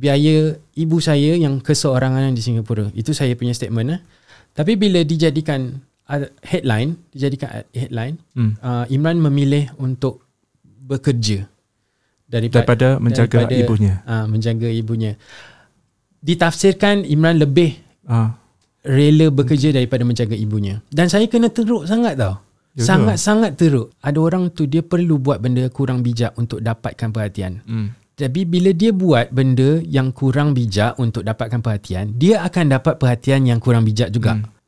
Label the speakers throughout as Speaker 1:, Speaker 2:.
Speaker 1: biaya ibu saya yang keseorangan di Singapura. Itu saya punya statement. Eh. Tapi bila dijadikan uh, headline, dijadikan headline, hmm. uh, Imran memilih untuk bekerja
Speaker 2: daripada, daripada menjaga daripada, ibunya.
Speaker 1: Uh, menjaga ibunya. Ditafsirkan Imran lebih uh. rela bekerja daripada menjaga ibunya. Dan saya kena teruk sangat tau. Sangat-sangat teruk. Ada orang tu dia perlu buat benda kurang bijak untuk dapatkan perhatian. Hmm. Tapi bila dia buat benda yang kurang bijak untuk dapatkan perhatian, dia akan dapat perhatian yang kurang bijak juga. Hmm.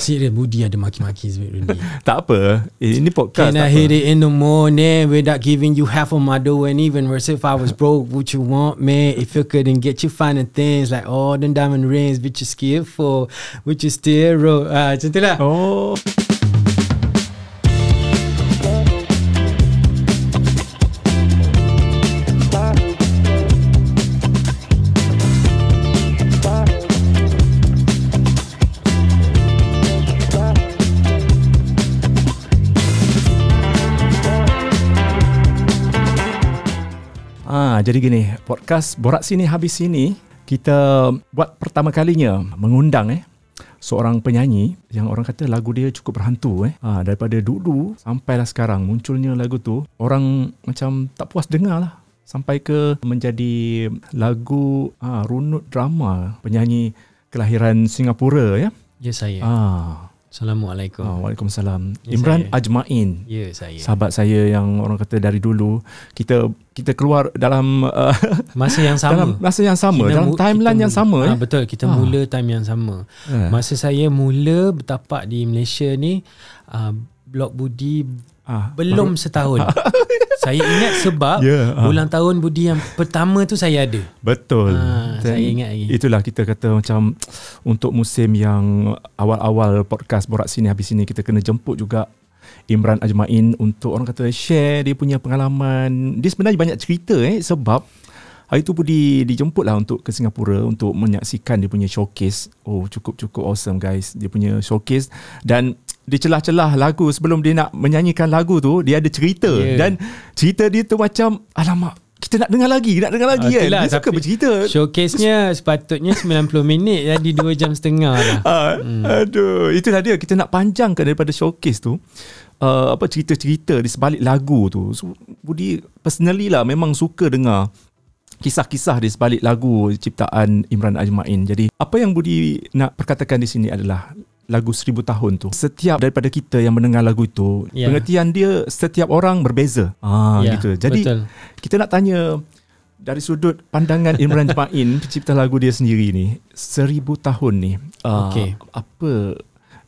Speaker 1: Serius Budi ada maki-maki sebenarnya.
Speaker 2: tak apa. Ini podcast.
Speaker 1: Can I hit it in the morning without giving you half of my dough and even worse if I was broke, would you want me? If you couldn't get you finding things like all the diamond rings, which you skilled for, which you still Ah, macam tu lah.
Speaker 2: Oh. Jadi gini, podcast Borak Sini Habis Sini kita buat pertama kalinya mengundang eh seorang penyanyi yang orang kata lagu dia cukup berhantu eh. Ha, daripada dulu sampailah sekarang munculnya lagu tu orang macam tak puas dengar lah sampai ke menjadi lagu ha, runut drama penyanyi kelahiran Singapura ya.
Speaker 1: Ya saya.
Speaker 2: Ah.
Speaker 1: Assalamualaikum.
Speaker 2: Oh, Waalaikumsalam. Ya, Imran saya. Ajmain.
Speaker 1: Ya saya.
Speaker 2: Sahabat saya yang orang kata dari dulu kita kita keluar dalam uh,
Speaker 1: masa yang sama.
Speaker 2: Dalam masa yang sama, kita dalam timeline yang sama.
Speaker 1: Ha, betul, kita ha. mula time yang sama. Yeah. Masa saya mula bertapak di Malaysia ni uh, Blok Budi Ah, belum baru, setahun. saya ingat sebab yeah, ah. ulang tahun Budi yang pertama tu saya ada.
Speaker 2: Betul. Ah,
Speaker 1: saya ingat lagi.
Speaker 2: Itulah kita kata macam untuk musim yang awal-awal podcast Borak Sini habis sini kita kena jemput juga Imran Ajmain untuk orang kata share dia punya pengalaman. Dia sebenarnya banyak cerita eh sebab Hari tu pun di, dijemput lah untuk ke Singapura untuk menyaksikan dia punya showcase. Oh cukup-cukup awesome guys. Dia punya showcase. Dan di celah-celah lagu sebelum dia nak menyanyikan lagu tu, dia ada cerita. Yeah. Dan cerita dia tu macam, alamak, kita nak dengar lagi, nak dengar lagi uh, kan. Dia suka bercerita.
Speaker 1: Showcase-nya sepatutnya 90 minit jadi 2 jam setengah lah. Uh,
Speaker 2: hmm. Aduh, itulah dia. Kita nak panjangkan daripada showcase tu. Uh, apa cerita-cerita di sebalik lagu tu. So, Budi personally lah memang suka dengar kisah-kisah di sebalik lagu ciptaan Imran Ajmain. Jadi apa yang Budi nak perkatakan di sini adalah lagu Seribu Tahun tu. Setiap daripada kita yang mendengar lagu itu, yeah. pengertian dia setiap orang berbeza. Ah yeah, gitu. Jadi betul. kita nak tanya dari sudut pandangan Imran Ajmain pencipta lagu dia sendiri ni, Seribu Tahun ni. Uh, okay. apa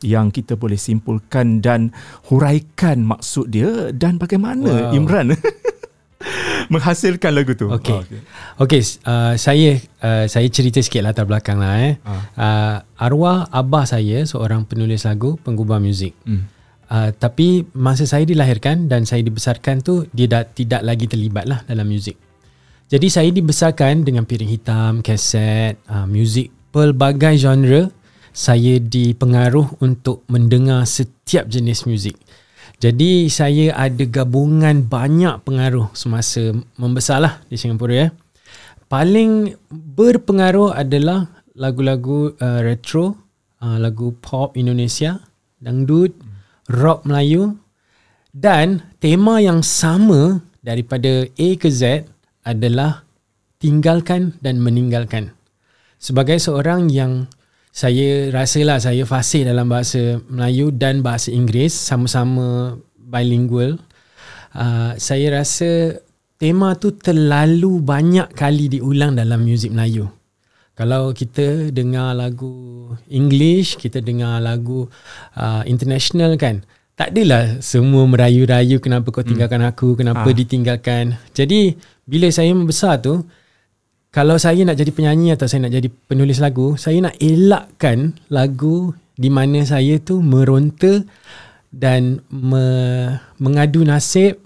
Speaker 2: yang kita boleh simpulkan dan huraikan maksud dia dan bagaimana wow. Imran menghasilkan lagu tu.
Speaker 1: Okey. Oh, okey. Okay, uh, saya uh, saya cerita sikit latar belakang lah eh. Uh. Uh, arwah abah saya seorang penulis lagu, penggubah muzik. Hmm. Uh, tapi masa saya dilahirkan dan saya dibesarkan tu dia dah tidak lagi terlibat lah dalam muzik. Jadi saya dibesarkan dengan piring hitam, kaset, uh, muzik pelbagai genre. Saya dipengaruh untuk mendengar setiap jenis muzik. Jadi saya ada gabungan banyak pengaruh semasa membesarlah di Singapura ya. Paling berpengaruh adalah lagu-lagu uh, retro, uh, lagu pop Indonesia, dangdut, rock Melayu dan tema yang sama daripada A ke Z adalah tinggalkan dan meninggalkan. Sebagai seorang yang saya rasalah saya fasih dalam bahasa Melayu dan bahasa Inggeris sama-sama bilingual. Uh, saya rasa tema tu terlalu banyak kali diulang dalam muzik Melayu. Kalau kita dengar lagu English, kita dengar lagu uh, international kan, tak adalah semua merayu-rayu kenapa kau tinggalkan hmm. aku, kenapa ha. ditinggalkan. Jadi bila saya membesar tu, kalau saya nak jadi penyanyi atau saya nak jadi penulis lagu, saya nak elakkan lagu di mana saya tu meronta dan me- mengadu nasib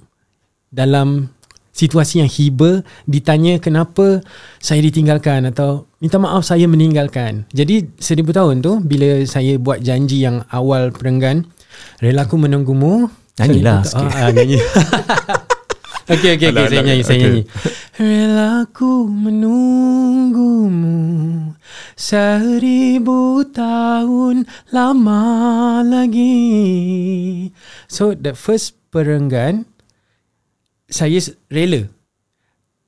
Speaker 1: dalam situasi yang hiba ditanya kenapa saya ditinggalkan atau minta maaf saya meninggalkan. Jadi seribu tahun tu bila saya buat janji yang awal perenggan relaku menunggumu
Speaker 2: nyanyilah sikit. Ah, nyanyi.
Speaker 1: Okey okey okey saya nyanyi saya nyanyi. Relaku menunggu Seribu tahun lama lagi. So the first perenggan saya rela.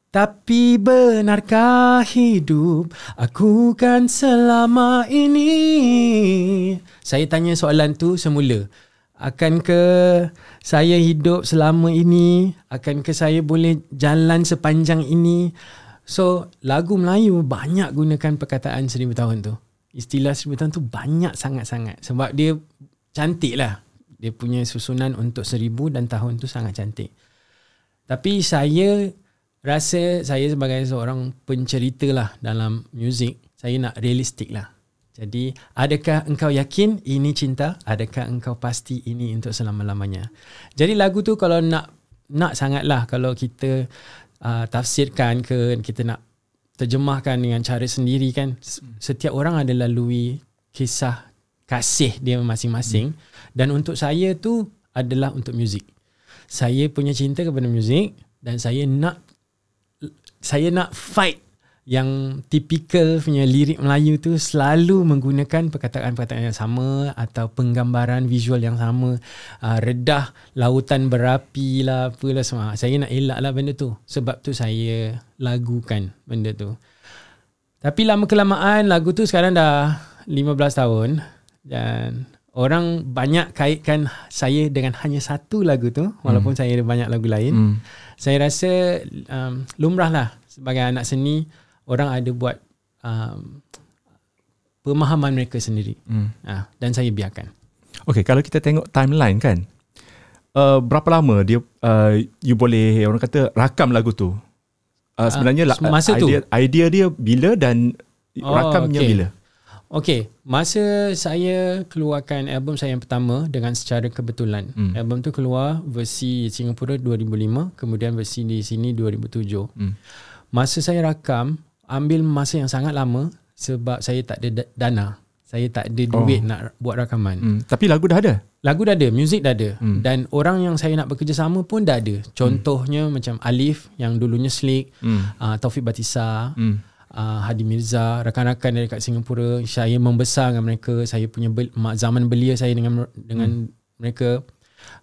Speaker 1: Tapi benarkah hidup aku kan selama ini? Saya tanya soalan tu semula. Akankah saya hidup selama ini? Akankah saya boleh jalan sepanjang ini? So, lagu Melayu banyak gunakan perkataan seribu tahun tu. Istilah seribu tahun tu banyak sangat-sangat. Sebab dia cantik lah. Dia punya susunan untuk seribu dan tahun tu sangat cantik. Tapi saya rasa saya sebagai seorang pencerita lah dalam muzik, saya nak realistik lah. Jadi, adakah engkau yakin ini cinta? Adakah engkau pasti ini untuk selama-lamanya? Jadi lagu tu kalau nak nak sangatlah kalau kita uh, tafsirkan ke kita nak terjemahkan dengan cara sendiri kan setiap orang ada lalui kisah kasih dia masing-masing hmm. dan untuk saya tu adalah untuk muzik saya punya cinta kepada muzik dan saya nak saya nak fight yang typical punya lirik Melayu tu selalu menggunakan perkataan-perkataan yang sama atau penggambaran visual yang sama uh, redah lautan berapi lah apalah semua saya nak elak lah benda tu sebab tu saya lagukan benda tu tapi lama kelamaan lagu tu sekarang dah 15 tahun dan orang banyak kaitkan saya dengan hanya satu lagu tu walaupun hmm. saya ada banyak lagu lain hmm. saya rasa um, lumrah lah sebagai anak seni orang ada buat um, pemahaman mereka sendiri hmm. uh, dan saya biarkan.
Speaker 2: Okay, kalau kita tengok timeline kan, uh, berapa lama dia uh, you boleh orang kata rakam lagu tu? Uh, sebenarnya uh, masa idea, tu idea dia bila dan oh, rakamnya okay. bila?
Speaker 1: Okay, masa saya keluarkan album saya yang pertama dengan secara kebetulan. Hmm. Album tu keluar versi Singapura 2005, kemudian versi di sini 2007. Hmm. Masa saya rakam, ambil masa yang sangat lama sebab saya tak ada dana. Saya tak ada duit oh. nak buat rakaman. Hmm.
Speaker 2: Tapi lagu dah ada?
Speaker 1: Lagu dah ada, muzik dah ada. Hmm. Dan orang yang saya nak bekerjasama pun dah ada. Contohnya hmm. macam Alif yang dulunya Slick, hmm. uh, Taufik Batisa, hmm. uh, Hadi Mirza, rakan-rakan dari kat Singapura. Saya membesar dengan mereka. Saya punya bel- zaman belia saya dengan dengan hmm. mereka.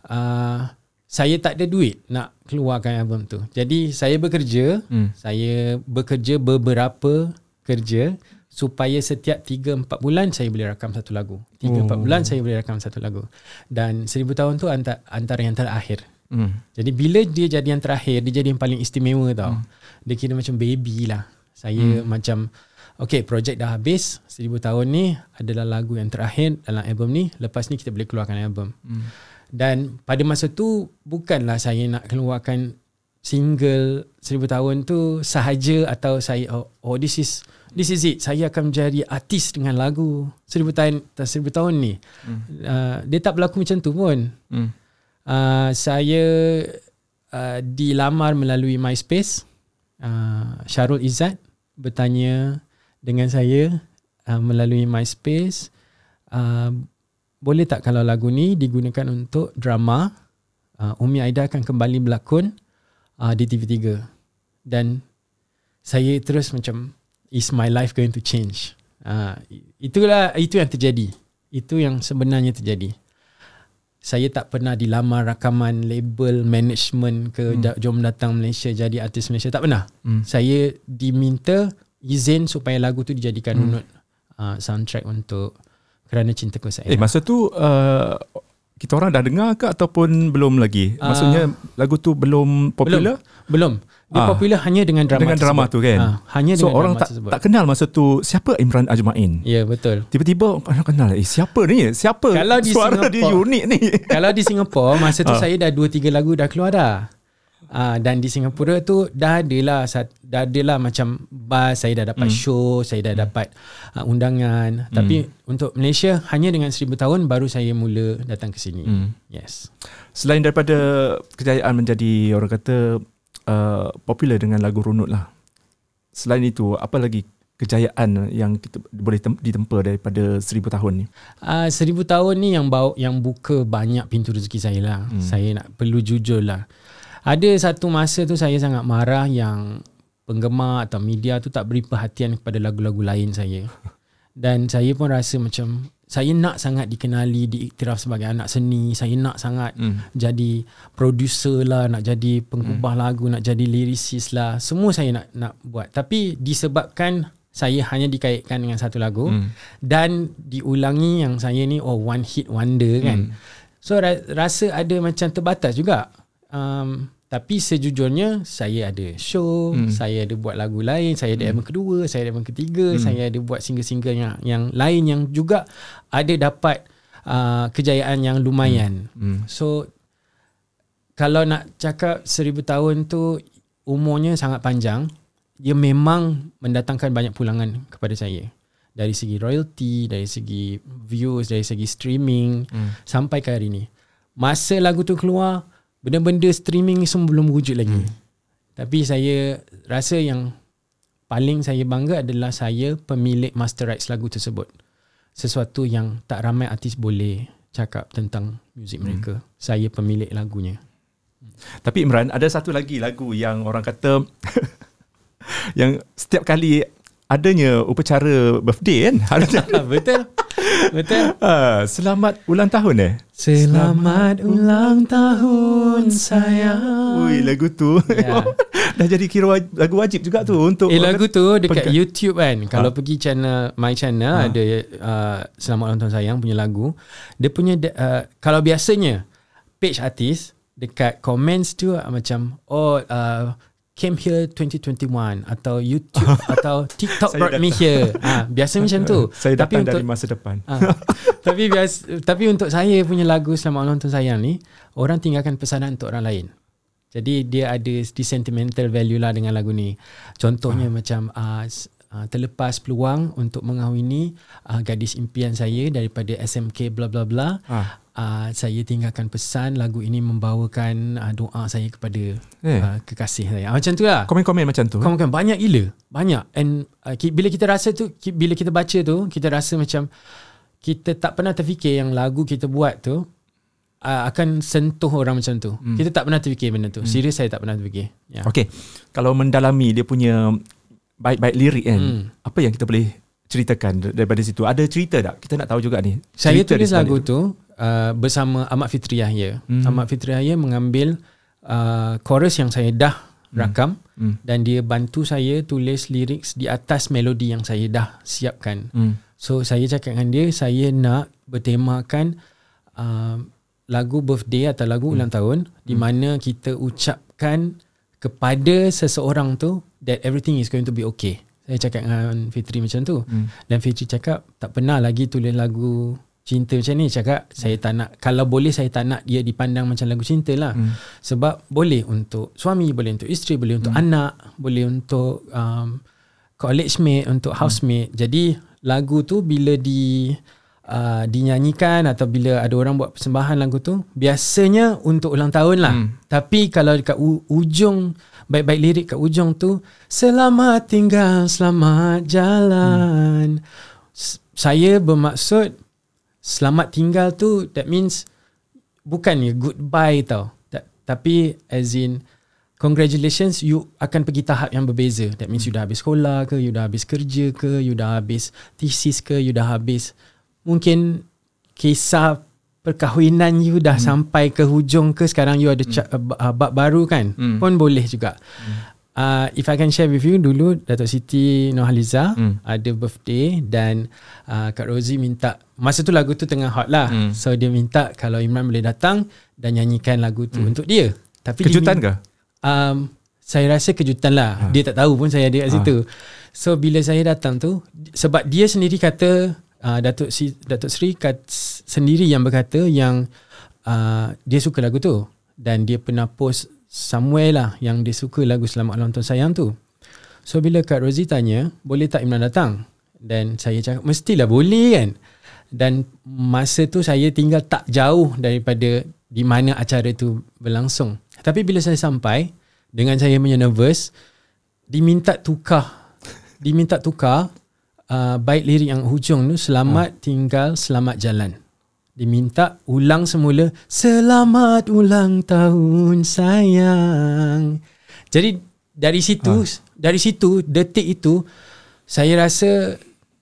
Speaker 1: Uh, saya tak ada duit nak keluarkan album tu. Jadi saya bekerja, hmm. saya bekerja beberapa kerja supaya setiap 3 4 bulan saya boleh rakam satu lagu. 3 4 oh. bulan saya boleh rakam satu lagu. Dan seribu tahun tu antara, antara yang terakhir. Hmm. Jadi bila dia jadi yang terakhir, dia jadi yang paling istimewa tau. Hmm. Dia kira macam baby lah. Saya hmm. macam Okay, projek dah habis. Seribu tahun ni adalah lagu yang terakhir dalam album ni. Lepas ni kita boleh keluarkan album. Hmm. Dan pada masa tu bukanlah saya nak keluarkan single seribu tahun tu sahaja atau saya oh, oh this is this is it. Saya akan menjadi artis dengan lagu seribu tahun seribu tahun ni. Hmm. uh, dia tak berlaku macam tu pun. Hmm. uh, saya uh, dilamar melalui MySpace. Uh, Syarul Izzat bertanya dengan saya uh, melalui MySpace. Uh, boleh tak kalau lagu ni digunakan untuk drama? Uh, Umi Aida akan kembali berlakon uh, di TV3 dan saya terus macam is my life going to change. Uh, itulah itu yang terjadi. Itu yang sebenarnya terjadi. Saya tak pernah dilamar rakaman label management ke hmm. jom datang Malaysia jadi artis Malaysia. Tak pernah. Hmm. saya diminta izin supaya lagu tu dijadikan hmm. uh, soundtrack untuk kerana cinta ku saya.
Speaker 2: Eh masa tu uh, kita orang dah dengar ke ataupun belum lagi? Maksudnya uh, lagu tu belum popular?
Speaker 1: Belum. belum. Dia uh, popular hanya dengan drama
Speaker 2: Dengan drama tu kan? Uh,
Speaker 1: hanya
Speaker 2: so
Speaker 1: dengan
Speaker 2: orang tak, tak kenal masa tu siapa Imran Ajmain?
Speaker 1: Ya yeah, betul.
Speaker 2: Tiba-tiba orang kenal eh siapa ni? Siapa kalau di suara Singapore, dia unik ni?
Speaker 1: Kalau di Singapura masa tu uh. saya dah 2 3 lagu dah keluar dah. Uh, dan di Singapura tu dah ada lah dah ada lah macam bas saya dah dapat mm. show saya dah mm. dapat uh, undangan mm. tapi untuk Malaysia hanya dengan seribu tahun baru saya mula datang ke sini mm. yes
Speaker 2: selain daripada kejayaan menjadi orang kata uh, popular dengan lagu runut lah selain itu apa lagi kejayaan yang kita boleh tem- ditempa daripada seribu tahun ni
Speaker 1: uh, seribu tahun ni yang bawa yang buka banyak pintu rezeki saya lah mm. saya nak perlu jujur lah ada satu masa tu saya sangat marah yang penggemar atau media tu tak beri perhatian kepada lagu-lagu lain saya. dan saya pun rasa macam saya nak sangat dikenali diiktiraf sebagai anak seni saya nak sangat mm. jadi producer lah nak jadi pengubah mm. lagu nak jadi lyricist lah semua saya nak nak buat tapi disebabkan saya hanya dikaitkan dengan satu lagu mm. dan diulangi yang saya ni oh one hit wonder kan mm. so ra- rasa ada macam terbatas juga um, tapi sejujurnya saya ada show, hmm. saya ada buat lagu lain, saya ada hmm. album kedua, saya ada album ketiga, hmm. saya ada buat single-single yang yang lain yang juga ada dapat uh, kejayaan yang lumayan. Hmm. Hmm. So kalau nak cakap seribu tahun tu umurnya sangat panjang, dia memang mendatangkan banyak pulangan kepada saya. Dari segi royalty, dari segi views, dari segi streaming hmm. sampai ke hari ni. Masa lagu tu keluar, benda-benda streaming ni semua belum wujud lagi. Hmm. Tapi saya rasa yang paling saya bangga adalah saya pemilik master rights lagu tersebut. Sesuatu yang tak ramai artis boleh cakap tentang muzik hmm. mereka. Saya pemilik lagunya.
Speaker 2: Tapi Imran, ada satu lagi lagu yang orang kata yang setiap kali adanya upacara birthday kan?
Speaker 1: Betul. Betul.
Speaker 2: Uh, selamat ulang tahun eh.
Speaker 1: Selamat, selamat ulang tahun sayang.
Speaker 2: Ui, lagu tu. Yeah. Dah jadi kira lagu wajib juga tu untuk
Speaker 1: Eh lagu tu dekat pengka- YouTube kan. Ha? Kalau pergi channel my channel ha? ada uh, selamat ulang tahun sayang punya lagu. Dia punya uh, kalau biasanya page artis dekat comments tu uh, macam oh uh, came here 2021 atau YouTube atau TikTok brought me here. Ha, biasa macam tu.
Speaker 2: Saya datang tapi untuk, dari masa depan. Ha,
Speaker 1: tapi biasa, tapi untuk saya punya lagu Selamat Ulang Tahun Sayang ni, orang tinggalkan pesanan untuk orang lain. Jadi dia ada di sentimental value lah dengan lagu ni. Contohnya ha. macam uh, terlepas peluang untuk mengahwini uh, gadis impian saya daripada SMK bla bla bla. Ha uh, saya tinggalkan pesan lagu ini membawakan uh, doa saya kepada eh. uh, kekasih saya. Macam tu lah.
Speaker 2: Komen-komen macam tu.
Speaker 1: Komen-komen banyak gila. Banyak. And uh, bila kita rasa tu, bila kita baca tu, kita rasa macam kita tak pernah terfikir yang lagu kita buat tu uh, akan sentuh orang macam tu. Hmm. Kita tak pernah terfikir benda tu. Hmm. Serius saya tak pernah terfikir.
Speaker 2: Yeah. Okay. Kalau mendalami dia punya baik-baik lirik kan, hmm. apa yang kita boleh ceritakan daripada situ? Ada cerita tak? Kita nak tahu juga ni.
Speaker 1: Saya tulis lagu tu uh, bersama Ahmad Fitri Yahya. Hmm. Ahmad Fitri Yahya mengambil uh, chorus yang saya dah hmm. rakam hmm. dan dia bantu saya tulis lirik di atas melodi yang saya dah siapkan. Hmm. So saya cakap dengan dia saya nak bertemakan uh, lagu birthday atau lagu hmm. ulang tahun hmm. di mana kita ucapkan kepada seseorang tu that everything is going to be okay. Saya cakap dengan Fitri macam tu. Hmm. Dan Fitri cakap tak pernah lagi tulis lagu cinta macam ni. Cakap hmm. saya tak nak, kalau boleh saya tak nak dia dipandang macam lagu cinta lah. Hmm. Sebab boleh untuk suami, boleh untuk isteri, boleh untuk hmm. anak, boleh untuk um, college mate, untuk hmm. housemate. Hmm. Jadi lagu tu bila di uh, dinyanyikan atau bila ada orang buat persembahan lagu tu, biasanya untuk ulang tahun lah. Hmm. Tapi kalau dekat u- ujung baik-baik lirik kat ujung tu selamat tinggal selamat jalan hmm. saya bermaksud selamat tinggal tu that means bukan ya goodbye tau tapi as in congratulations you akan pergi tahap yang berbeza that means you dah habis sekolah ke you dah habis kerja ke you dah habis thesis ke you dah habis mungkin kisah perkahwinan you dah hmm. sampai ke hujung ke sekarang you ada hmm. uh, bab baru kan hmm. pun boleh juga hmm. uh, if I can share with you dulu Datuk Siti Nohaliza hmm. ada birthday dan uh, Kak Rosie minta masa tu lagu tu tengah hot lah hmm. so dia minta kalau Imran boleh datang dan nyanyikan lagu tu hmm. untuk dia
Speaker 2: tapi kejutan ke?
Speaker 1: Um, saya rasa kejutan lah ha. dia tak tahu pun saya ada kat ha. situ so bila saya datang tu sebab dia sendiri kata uh, Datuk si Datuk Sri kat, sendiri yang berkata yang uh, dia suka lagu tu dan dia pernah post somewhere lah yang dia suka lagu Selamat Ulang Tahun Sayang tu. So bila Kak Rozi tanya, boleh tak Imran datang? Dan saya cakap, mestilah boleh kan? Dan masa tu saya tinggal tak jauh daripada di mana acara tu berlangsung. Tapi bila saya sampai, dengan saya punya nervous, diminta tukar. Diminta tukar uh, baik lirik yang hujung tu selamat ha. tinggal selamat jalan diminta ulang semula selamat ulang tahun sayang jadi dari situ ha. dari situ detik itu saya rasa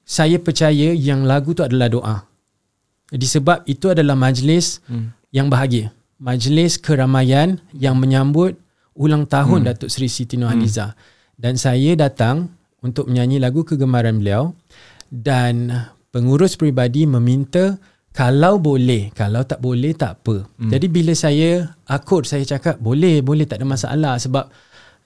Speaker 1: saya percaya yang lagu tu adalah doa. Jadi sebab itu adalah majlis hmm. yang bahagia. Majlis keramaian yang menyambut ulang tahun hmm. Datuk Seri Siti Nurhaliza. Hmm. Dan saya datang untuk menyanyi lagu kegemaran beliau dan pengurus peribadi meminta kalau boleh, kalau tak boleh tak apa. Hmm. Jadi bila saya akur saya cakap boleh, boleh tak ada masalah sebab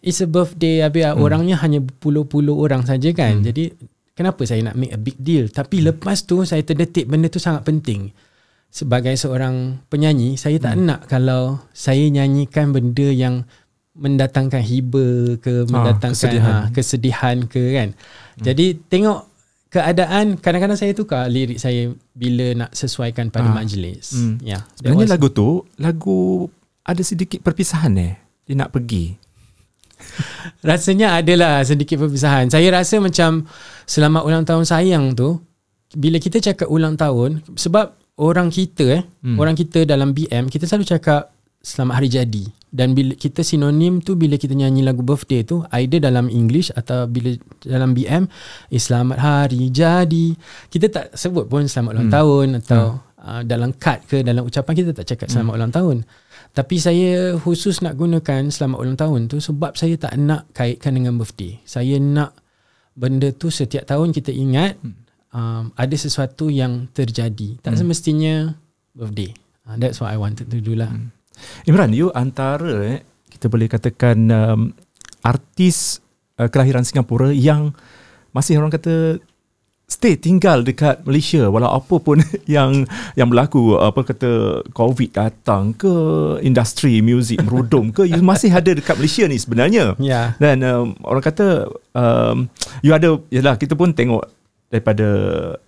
Speaker 1: it's a birthday habis hmm. orangnya hanya puluh-puluh orang saja kan. Hmm. Jadi kenapa saya nak make a big deal? Tapi hmm. lepas tu saya terdetik benda tu sangat penting. Sebagai seorang penyanyi, saya tak hmm. nak kalau saya nyanyikan benda yang mendatangkan hiba ke ah, mendatangkan ha, kesedihan. Ha, kesedihan ke kan. Hmm. Jadi tengok keadaan kadang-kadang saya tukar lirik saya bila nak sesuaikan pada ha. majlis. Hmm.
Speaker 2: Ya. Sebenarnya was, lagu tu lagu ada sedikit perpisahan eh. Dia nak pergi.
Speaker 1: Rasanya adalah sedikit perpisahan. Saya rasa macam selamat ulang tahun sayang tu bila kita cakap ulang tahun sebab orang kita eh hmm. orang kita dalam BM kita selalu cakap selamat hari jadi dan bila kita sinonim tu bila kita nyanyi lagu birthday tu either dalam English atau bila dalam BM eh, selamat hari jadi kita tak sebut pun selamat ulang hmm. tahun atau hmm. uh, dalam kad ke dalam ucapan kita tak cakap selamat hmm. ulang tahun tapi saya khusus nak gunakan selamat ulang tahun tu sebab saya tak nak kaitkan dengan birthday saya nak benda tu setiap tahun kita ingat hmm. um, ada sesuatu yang terjadi tak hmm. semestinya birthday uh, that's what I wanted to do lah hmm.
Speaker 2: Imran, you antara eh, kita boleh katakan um, artis uh, kelahiran Singapura yang masih orang kata stay tinggal dekat Malaysia walau apa pun yang yang berlaku apa kata covid datang ke industri muzik merudum ke you masih ada dekat Malaysia ni sebenarnya
Speaker 1: yeah.
Speaker 2: dan um, orang kata um, you ada yalah kita pun tengok daripada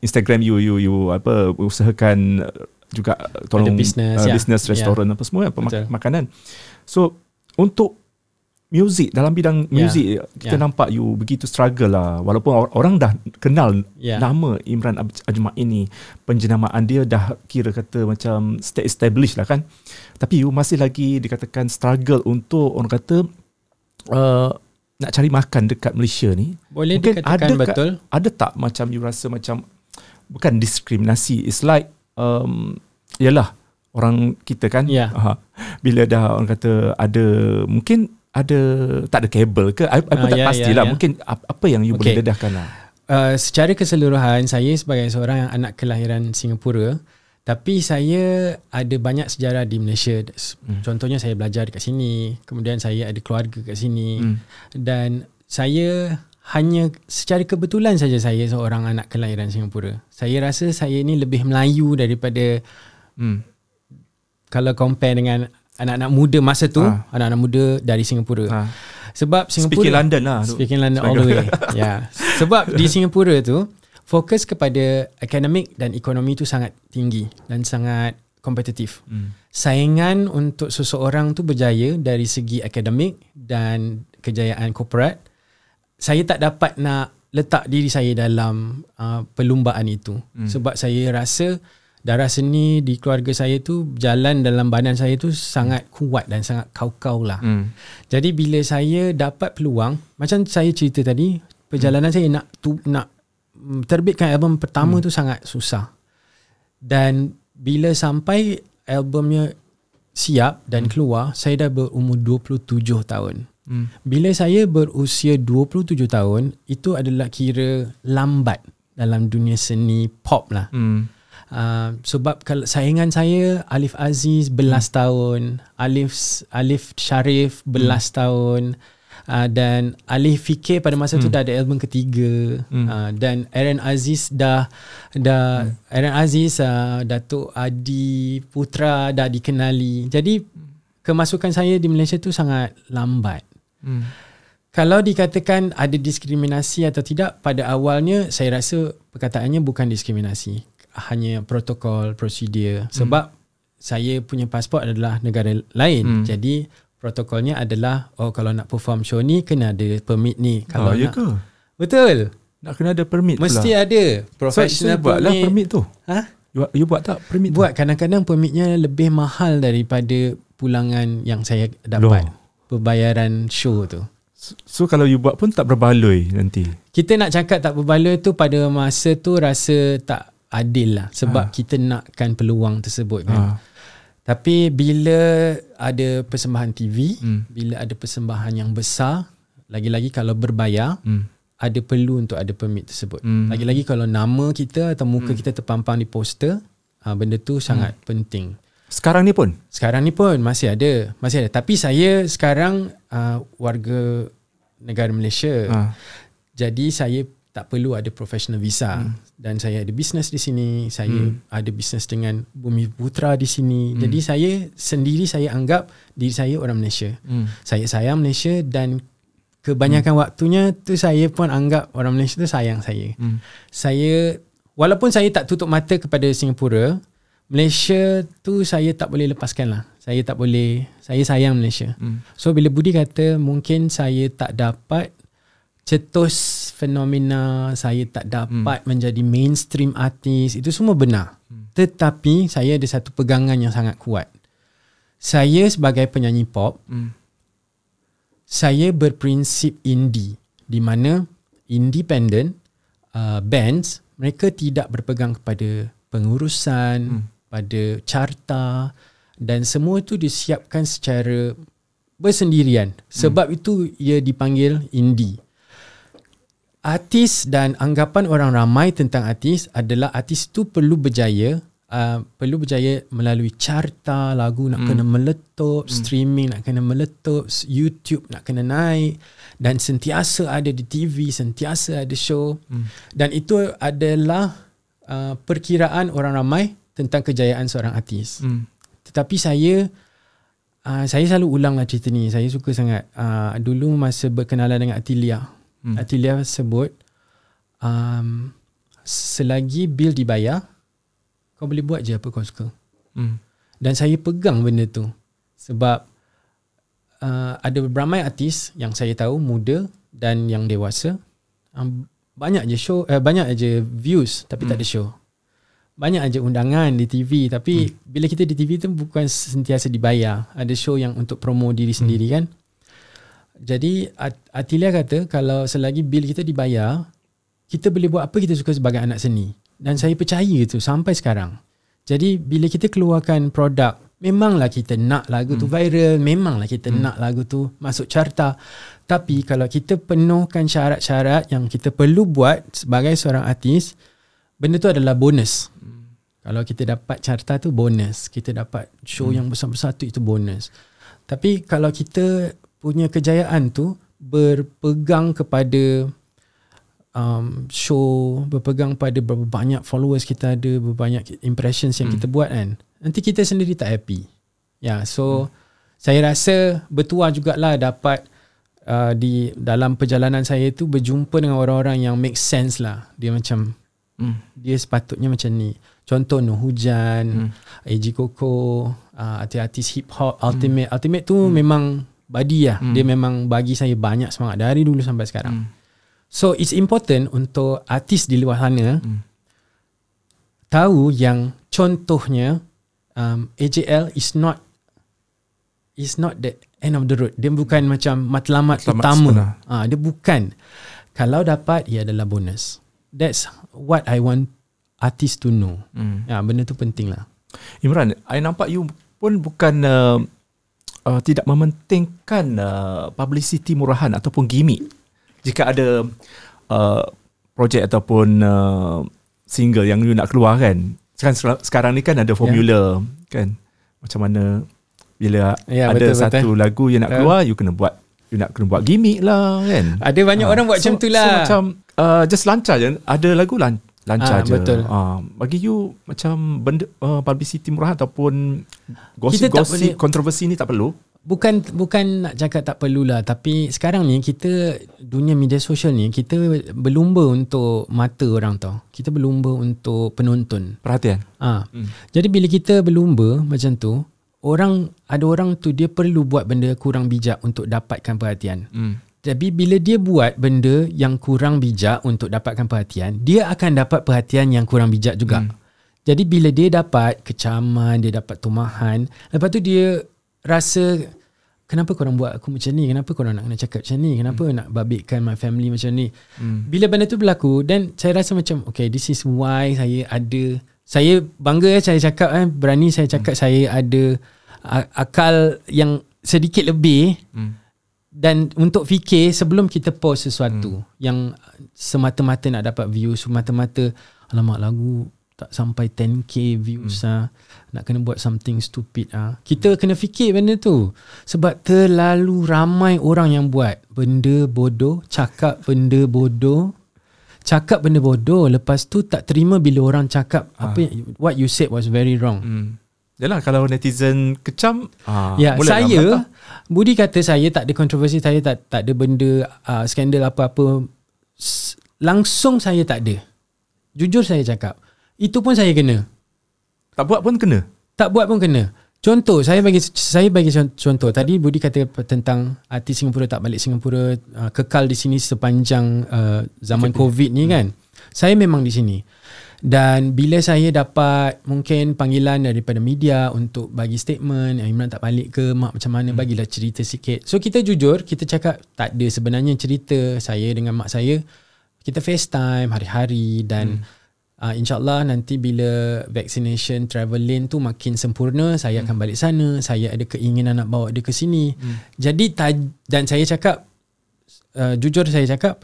Speaker 2: Instagram you you you apa usahakan juga tolong
Speaker 1: business,
Speaker 2: uh, yeah. business restoran yeah. apa semua apa mak- makanan. So untuk music dalam bidang yeah. music kita yeah. nampak you begitu struggle lah walaupun orang dah kenal yeah. nama Imran Ajma ini penjenamaan dia dah kira kata macam stay established lah kan tapi you masih lagi dikatakan struggle untuk orang kata uh, nak cari makan dekat Malaysia ni
Speaker 1: boleh Mungkin dikatakan ada betul
Speaker 2: ada tak macam you rasa macam bukan diskriminasi it's like um, yalah orang kita kan
Speaker 1: yeah. uh,
Speaker 2: bila dah orang kata ada mungkin ada tak ada kabel ke aku uh, tak yeah, pastilah yeah, yeah. mungkin apa yang you okay. boleh dedahkan lah
Speaker 1: uh, secara keseluruhan saya sebagai seorang yang anak kelahiran Singapura tapi saya ada banyak sejarah di Malaysia hmm. contohnya saya belajar dekat sini kemudian saya ada keluarga kat sini hmm. dan saya hanya secara kebetulan saja saya seorang anak kelahiran Singapura. Saya rasa saya ini lebih Melayu daripada hmm. kalau compare dengan anak-anak muda masa tu, ha. anak-anak muda dari Singapura. Ha. Sebab Singapura
Speaker 2: Speaking London lah.
Speaker 1: Speaking London all the way. Yeah. Sebab di Singapura tu fokus kepada akademik dan ekonomi tu sangat tinggi dan sangat kompetitif. Hmm. Saingan untuk seseorang tu berjaya dari segi akademik dan kejayaan korporat saya tak dapat nak letak diri saya dalam uh, perlumbaan itu hmm. sebab saya rasa darah seni di keluarga saya tu jalan dalam badan saya tu sangat kuat dan sangat kau-kau lah. Hmm. Jadi bila saya dapat peluang macam saya cerita tadi perjalanan hmm. saya nak tu nak terbitkan album pertama hmm. tu sangat susah. Dan bila sampai albumnya siap dan hmm. keluar saya dah berumur 27 tahun. Hmm. Bila saya berusia 27 tahun, itu adalah kira lambat dalam dunia seni pop lah. Hmm. Uh, sebab kalau saingan saya Alif Aziz belas hmm. tahun, Alif Alif Sharif belas hmm. tahun uh, dan Alif Fikir pada masa hmm. tu dah ada album ketiga hmm. uh, dan Aaron Aziz dah dah hmm. Aaron Aziz uh, Datuk Adi Putra dah dikenali. Jadi kemasukan saya di Malaysia tu sangat lambat. Hmm. Kalau dikatakan ada diskriminasi atau tidak pada awalnya saya rasa perkataannya bukan diskriminasi. Hanya protokol prosedur. Hmm. sebab saya punya pasport adalah negara lain. Hmm. jadi protokolnya adalah oh kalau nak perform show ni kena ada permit ni. Kalau oh, ya nak. ke? betul.
Speaker 2: Nak kena ada permit
Speaker 1: mesti pula. ada. Professional so, so
Speaker 2: buatlah permit. tu? Ha? You, you buat tak permit
Speaker 1: buat. Tu? kadang-kadang permitnya lebih mahal daripada pulangan yang saya dapat. Loh pembayaran show tu.
Speaker 2: So, so kalau you buat pun tak berbaloi nanti.
Speaker 1: Kita nak cakap tak berbaloi tu pada masa tu rasa tak adil lah sebab ha. kita nakkan peluang tersebut kan. Ha. Tapi bila ada persembahan TV, hmm. bila ada persembahan yang besar, lagi-lagi kalau berbayar, hmm. ada perlu untuk ada permit tersebut. Hmm. Lagi-lagi kalau nama kita atau muka hmm. kita terpampang di poster, uh, benda tu sangat hmm. penting.
Speaker 2: Sekarang ni pun?
Speaker 1: Sekarang ni pun masih ada. Masih ada. Tapi saya sekarang uh, warga negara Malaysia. Ha. Jadi saya tak perlu ada professional visa hmm. dan saya ada bisnes di sini saya hmm. ada bisnes dengan Bumi Putra di sini hmm. jadi saya sendiri saya anggap diri saya orang Malaysia hmm. saya sayang Malaysia dan kebanyakan hmm. waktunya tu saya pun anggap orang Malaysia tu sayang saya hmm. saya walaupun saya tak tutup mata kepada Singapura Malaysia tu saya tak boleh lepaskan lah saya tak boleh saya sayang Malaysia hmm. so bila Budi kata mungkin saya tak dapat cetus fenomena saya tak dapat hmm. menjadi mainstream artis itu semua benar hmm. tetapi saya ada satu pegangan yang sangat kuat saya sebagai penyanyi pop hmm. saya berprinsip indie di mana independent uh, bands mereka tidak berpegang kepada pengurusan hmm. Pada carta dan semua itu disiapkan secara bersendirian sebab hmm. itu ia dipanggil indie artis dan anggapan orang ramai tentang artis adalah artis tu perlu berjaya uh, perlu berjaya melalui carta lagu nak mm. kena meletup mm. streaming nak kena meletup YouTube nak kena naik dan sentiasa ada di TV sentiasa ada show mm. dan itu adalah uh, perkiraan orang ramai tentang kejayaan seorang artis mm. tetapi saya uh, saya selalu ulang lah cerita ni saya suka sangat uh, dulu masa berkenalan dengan Atilia hmm. Atilia sebut um, selagi bil dibayar kau boleh buat je apa kau suka hmm. dan saya pegang benda tu sebab uh, ada beberapa artis yang saya tahu muda dan yang dewasa um, banyak je show uh, banyak aja views tapi hmm. tak ada show banyak aja undangan di TV tapi hmm. bila kita di TV tu bukan sentiasa dibayar ada show yang untuk promo diri sendiri hmm. kan jadi Atilia kata kalau selagi bil kita dibayar, kita boleh buat apa kita suka sebagai anak seni. Dan saya percaya itu sampai sekarang. Jadi bila kita keluarkan produk, memanglah kita nak lagu hmm. tu viral, memanglah kita hmm. nak lagu tu masuk carta. Tapi kalau kita penuhkan syarat-syarat yang kita perlu buat sebagai seorang artis, benda tu adalah bonus. Hmm. Kalau kita dapat carta tu bonus, kita dapat show hmm. yang besar-besar tu itu bonus. Tapi kalau kita punya kejayaan tu berpegang kepada um, show, berpegang pada berapa banyak followers kita ada, berapa banyak impressions yang hmm. kita buat kan. Nanti kita sendiri tak happy. Ya, yeah, so hmm. saya rasa bertuah jugalah dapat uh, di dalam perjalanan saya tu berjumpa dengan orang-orang yang make sense lah. Dia macam hmm. dia sepatutnya macam ni. Contoh Noh Hujan, hmm. AG Koko, uh, artis-artis hip hop, Ultimate. Hmm. Ultimate tu hmm. memang body lah. Hmm. Dia memang bagi saya banyak semangat dari dulu sampai sekarang. Hmm. So it's important untuk artis di luar sana hmm. tahu yang contohnya um, AJL is not is not the end of the road. Dia bukan macam matlamat Selamat utama. Ah, ha, dia bukan. Kalau dapat ia adalah bonus. That's what I want artis to know. Hmm. Ya, benda tu penting lah.
Speaker 2: Imran, I nampak you pun bukan uh, uh, tidak mementingkan uh, publicity murahan ataupun gimmick jika ada uh, projek ataupun uh, single yang you nak keluar kan kan sekarang ni kan ada formula yeah. kan macam mana bila yeah, ada betul, satu betul. lagu yang nak keluar yeah. you kena buat you nak kena buat gimmick lah kan
Speaker 1: ada banyak uh, orang buat so, macam tu lah
Speaker 2: so macam uh, just lancar je ada lagu lan- lancar ha, je. Betul. Uh, bagi you macam benda uh, publicity murah ataupun gosip-gosip kontroversi ni tak perlu.
Speaker 1: Bukan bukan nak cakap tak perlulah tapi sekarang ni kita dunia media sosial ni kita berlumba untuk mata orang tau. Kita berlumba untuk penonton.
Speaker 2: Perhatian.
Speaker 1: Ah. Ha. Hmm. Jadi bila kita berlumba macam tu, orang ada orang tu dia perlu buat benda kurang bijak untuk dapatkan perhatian. Hmm. Tapi bila dia buat benda yang kurang bijak untuk dapatkan perhatian, dia akan dapat perhatian yang kurang bijak juga. Hmm. Jadi bila dia dapat kecaman, dia dapat tumahan, lepas tu dia rasa kenapa korang buat aku macam ni kenapa korang nak kena cakap macam ni kenapa hmm. nak babitkan my family macam ni hmm. bila benda tu berlaku dan saya rasa macam okay this is why saya ada saya bangga eh saya cakap eh berani saya cakap hmm. saya ada akal yang sedikit lebih hmm. dan untuk fikir sebelum kita post sesuatu hmm. yang semata-mata nak dapat view semata-mata alamak lagu tak sampai 10k views hmm. ah nak kena buat something stupid ah kita kena fikir benda tu sebab terlalu ramai orang yang buat benda bodoh cakap benda bodoh cakap benda bodoh lepas tu tak terima bila orang cakap ah. apa what you said was very wrong hmm.
Speaker 2: Yalah kalau netizen kecam
Speaker 1: ah, Ya saya Budi kata saya tak ada kontroversi Saya tak tak ada benda uh, Skandal apa-apa Langsung saya tak ada Jujur saya cakap itu pun saya kena.
Speaker 2: Tak buat pun kena.
Speaker 1: Tak buat pun kena. Contoh saya bagi saya bagi contoh tadi Budi kata tentang artis Singapura tak balik Singapura uh, kekal di sini sepanjang uh, zaman okay. Covid ni hmm. kan. Saya memang di sini. Dan bila saya dapat mungkin panggilan daripada media untuk bagi statement Imran tak balik ke mak macam mana hmm. bagilah cerita sikit. So kita jujur kita cakap tak ada sebenarnya cerita saya dengan mak saya kita FaceTime hari-hari dan hmm uh, insyaallah nanti bila vaccination travel lane tu makin sempurna saya hmm. akan balik sana saya ada keinginan nak bawa dia ke sini hmm. jadi dan saya cakap uh, jujur saya cakap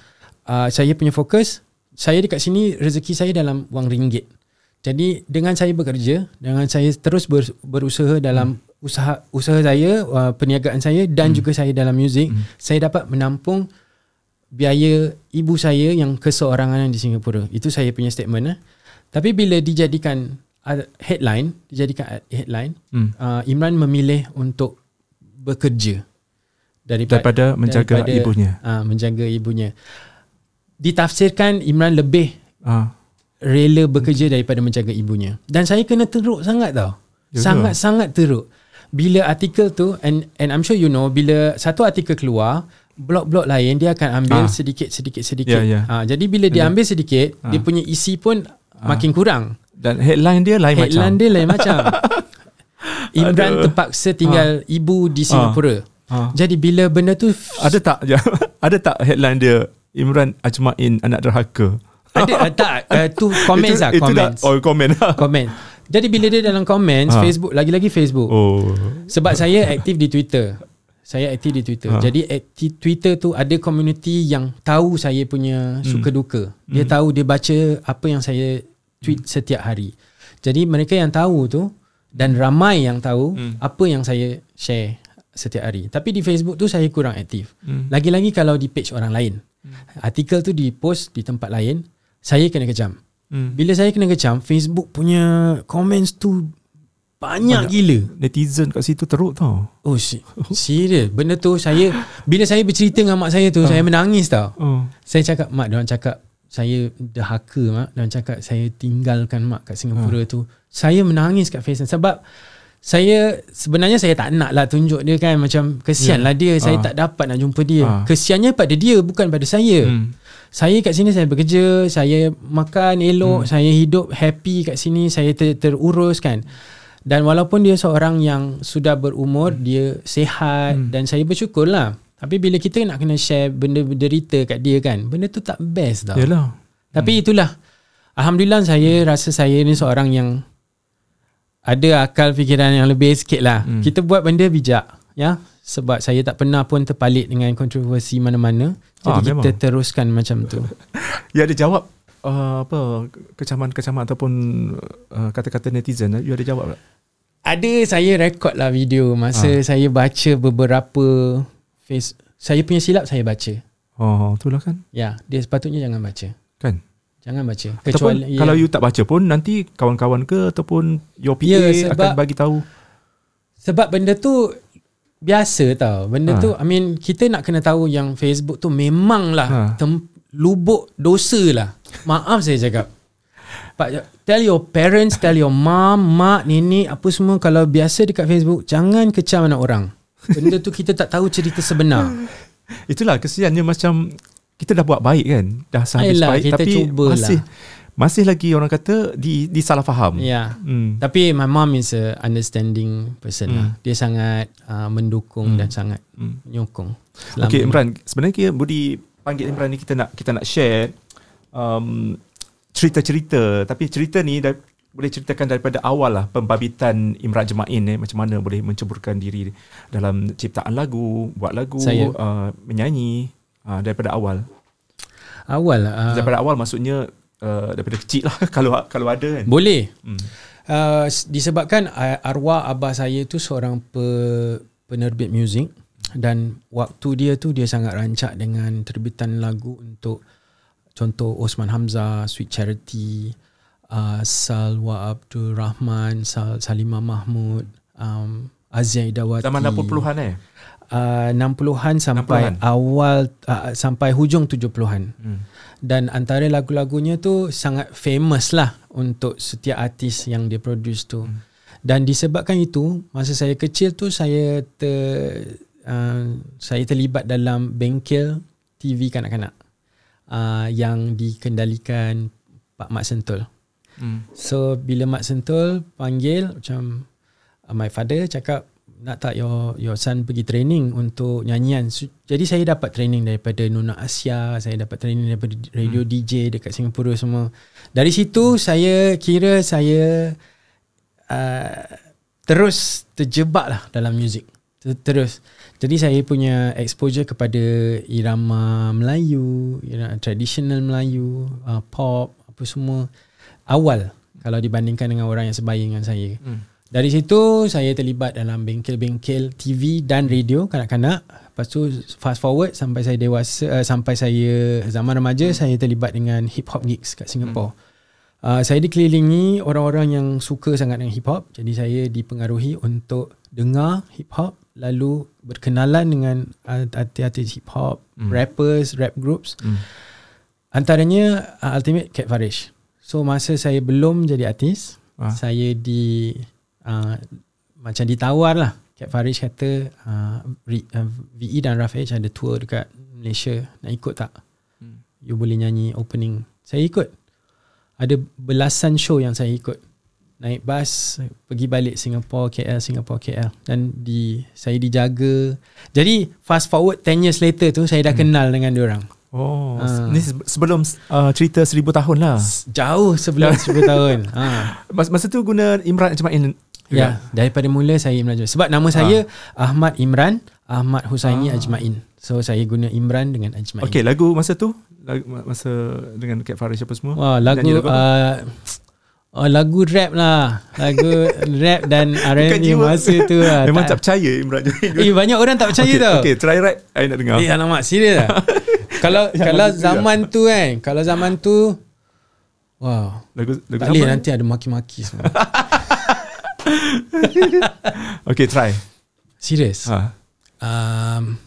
Speaker 1: uh, saya punya fokus saya dekat sini rezeki saya dalam wang ringgit jadi dengan saya bekerja dengan saya terus ber, berusaha dalam hmm. usaha usaha saya uh, perniagaan saya dan hmm. juga saya dalam muzik hmm. saya dapat menampung biaya ibu saya yang keseorangan di Singapura. Itu saya punya statement. Eh. Tapi bila dijadikan headline, dijadikan headline, hmm. uh, Imran memilih untuk bekerja
Speaker 2: daripada, daripada menjaga daripada, ibunya.
Speaker 1: Uh, menjaga ibunya. Ditafsirkan Imran lebih uh. rela bekerja daripada menjaga ibunya. Dan saya kena teruk sangat tau. Sangat-sangat teruk. Bila artikel tu and and I'm sure you know bila satu artikel keluar blok-blok lain dia akan ambil ha. sedikit sedikit sedikit. Yeah, yeah. Ha, jadi bila dia ambil sedikit, ha. dia punya isi pun ha. makin kurang.
Speaker 2: Dan headline dia lain
Speaker 1: headline
Speaker 2: macam.
Speaker 1: Headline dia lain macam. Imran Aduh. terpaksa tinggal ha. ibu di Singapura. Ha. Ha. Jadi bila benda tu
Speaker 2: ada tak ada tak headline dia Imran Ajmain anak derhaka?
Speaker 1: Ada tak uh, tu komen lah komen.
Speaker 2: Oh komen.
Speaker 1: komen. Jadi bila dia dalam komen ha. Facebook lagi-lagi Facebook. Oh. Sebab saya aktif di Twitter saya aktif di Twitter. Ha. Jadi aktif Twitter tu ada community yang tahu saya punya hmm. suka duka. Dia hmm. tahu dia baca apa yang saya tweet hmm. setiap hari. Jadi mereka yang tahu tu dan ramai yang tahu hmm. apa yang saya share setiap hari. Tapi di Facebook tu saya kurang aktif. Hmm. Lagi-lagi kalau di page orang lain. Hmm. Artikel tu di post di tempat lain, saya kena kecam. Hmm. Bila saya kena kecam, Facebook punya comments tu banyak, Banyak gila
Speaker 2: Netizen kat situ teruk tau
Speaker 1: Oh si- serius Benda tu saya Bila saya bercerita dengan mak saya tu uh. Saya menangis tau uh. Saya cakap Mak dia cakap Saya dahaka mak Dia cakap Saya tinggalkan mak kat Singapura uh. tu Saya menangis kat Facebook Sebab saya sebenarnya saya tak nak lah tunjuk dia kan macam kesian yeah. lah dia saya uh. tak dapat nak jumpa dia uh. kesiannya pada dia bukan pada saya hmm. saya kat sini saya bekerja saya makan elok hmm. saya hidup happy kat sini saya ter- terurus kan dan walaupun dia seorang yang sudah berumur hmm. dia sehat hmm. dan saya bersyukur lah tapi bila kita nak kena share benda derita kat dia kan benda tu tak best tau
Speaker 2: Yalah.
Speaker 1: tapi hmm. itulah Alhamdulillah saya hmm. rasa saya ni seorang yang ada akal fikiran yang lebih sikit lah hmm. kita buat benda bijak ya sebab saya tak pernah pun terpalit dengan kontroversi mana-mana jadi ah, kita memang. teruskan macam tu
Speaker 2: ya ada jawab uh, apa kecaman-kecaman ataupun uh, kata-kata netizen you ada jawab tak
Speaker 1: ada saya rekod lah video masa ha. saya baca beberapa face saya punya silap saya baca.
Speaker 2: Oh, itulah kan.
Speaker 1: Ya, dia sepatutnya jangan baca.
Speaker 2: Kan?
Speaker 1: Jangan baca.
Speaker 2: Kecuali ya. kalau you tak baca pun nanti kawan-kawan ke ataupun your PA ya, sebab, akan bagi tahu.
Speaker 1: Sebab benda tu biasa tau. Benda ha. tu I mean kita nak kena tahu yang Facebook tu memanglah ha. tem- lubuk dosa lah. Maaf saya cakap. Pak, tell your parents, tell your mom, mak, nenek, apa semua kalau biasa dekat Facebook, jangan kecam anak orang. Benda tu kita tak tahu cerita sebenar.
Speaker 2: Itulah kesiannya macam kita dah buat baik kan. Dah sehabis Ayalah, baik tapi masih lah. masih lagi orang kata di disalah faham.
Speaker 1: Ya. Yeah. Hmm. Tapi my mom is a understanding person hmm. lah. Dia sangat uh, mendukung hmm. dan sangat hmm. menyokong.
Speaker 2: Imran, sebenarnya Budi panggil Imran ni kita nak kita nak share um, cerita-cerita tapi cerita ni dah, boleh ceritakan daripada awal lah pembabitan Imran Jemain eh, macam mana boleh menceburkan diri dalam ciptaan lagu, buat lagu, uh, menyanyi uh, daripada awal.
Speaker 1: Awal uh,
Speaker 2: daripada awal maksudnya uh, daripada kecil lah kalau kalau ada kan.
Speaker 1: Boleh. Hmm. Uh, disebabkan uh, arwah abah saya tu seorang pe, penerbit muzik dan waktu dia tu dia sangat rancak dengan terbitan lagu untuk contoh Osman Hamzah, Sweet Charity, uh, Salwa Abdul Rahman, Sal Salimah Mahmud, um, Azia Idawati.
Speaker 2: Zaman 80-an eh?
Speaker 1: Uh, 60-an sampai 60-an. awal uh, sampai hujung 70-an. Hmm. Dan antara lagu-lagunya tu sangat famous lah untuk setiap artis yang dia produce tu. Hmm. Dan disebabkan itu, masa saya kecil tu saya ter, uh, saya terlibat dalam bengkel TV kanak-kanak uh, yang dikendalikan Pak Mak Sentul. Hmm. So bila Mak Sentul panggil macam uh, my father cakap nak tak your your son pergi training untuk nyanyian. So, jadi saya dapat training daripada Nuna Asia, saya dapat training daripada radio hmm. DJ dekat Singapura semua. Dari situ saya kira saya uh, terus terjebak lah dalam muzik. Terus. Jadi saya punya exposure kepada irama Melayu, irama tradisional Melayu, uh, pop, apa semua awal kalau dibandingkan dengan orang yang sebaya dengan saya. Hmm. Dari situ saya terlibat dalam bengkel-bengkel TV dan radio kanak-kanak. Lepas tu fast forward sampai saya dewasa uh, sampai saya zaman remaja hmm. saya terlibat dengan hip hop gigs kat Singapore. Hmm. Uh, saya dikelilingi orang-orang yang suka sangat dengan hip hop. Jadi saya dipengaruhi untuk dengar hip hop lalu berkenalan dengan artis-artis hip hop, hmm. rappers, rap groups. Hmm. Antaranya uh, Ultimate Cat Farish. So masa saya belum jadi artis, ah. saya di uh, macam ditawar lah. Kat Farish kata uh, VE dan Raf H ada tour dekat Malaysia. Nak ikut tak? Hmm. You boleh nyanyi opening. Saya ikut. Ada belasan show yang saya ikut. Naik bas, pergi balik Singapore, KL, Singapore, KL. Dan di saya dijaga. Jadi fast forward 10 years later tu, saya dah hmm. kenal dengan orang.
Speaker 2: Oh, uh. ni sebelum uh, cerita seribu tahun lah.
Speaker 1: Jauh sebelum seribu tahun.
Speaker 2: Ha. Masa, masa tu guna Imran Ajmain
Speaker 1: Ya, daripada mula saya Imran Ajmain. Sebab nama saya ha. Ahmad Imran, Ahmad Husaini ha. Ajmain. So saya guna Imran dengan Ajmain.
Speaker 2: Okey, lagu masa tu? Lagu, masa dengan Kat Farish apa semua?
Speaker 1: Wah, lagu, lagu uh, oh, lagu rap lah. Lagu rap dan R&B masa tu lah.
Speaker 2: Memang tak, tak percaya Imran.
Speaker 1: Eh, banyak orang tak percaya okay, tau.
Speaker 2: Okey, try rap. Saya nak dengar.
Speaker 1: Eh, alamak, serius lah. kalau kalau zaman tu kan, kalau zaman tu, wow. Lagu, lagu tak boleh nanti ada maki-maki semua.
Speaker 2: okay, try.
Speaker 1: Serius? Ha. Um,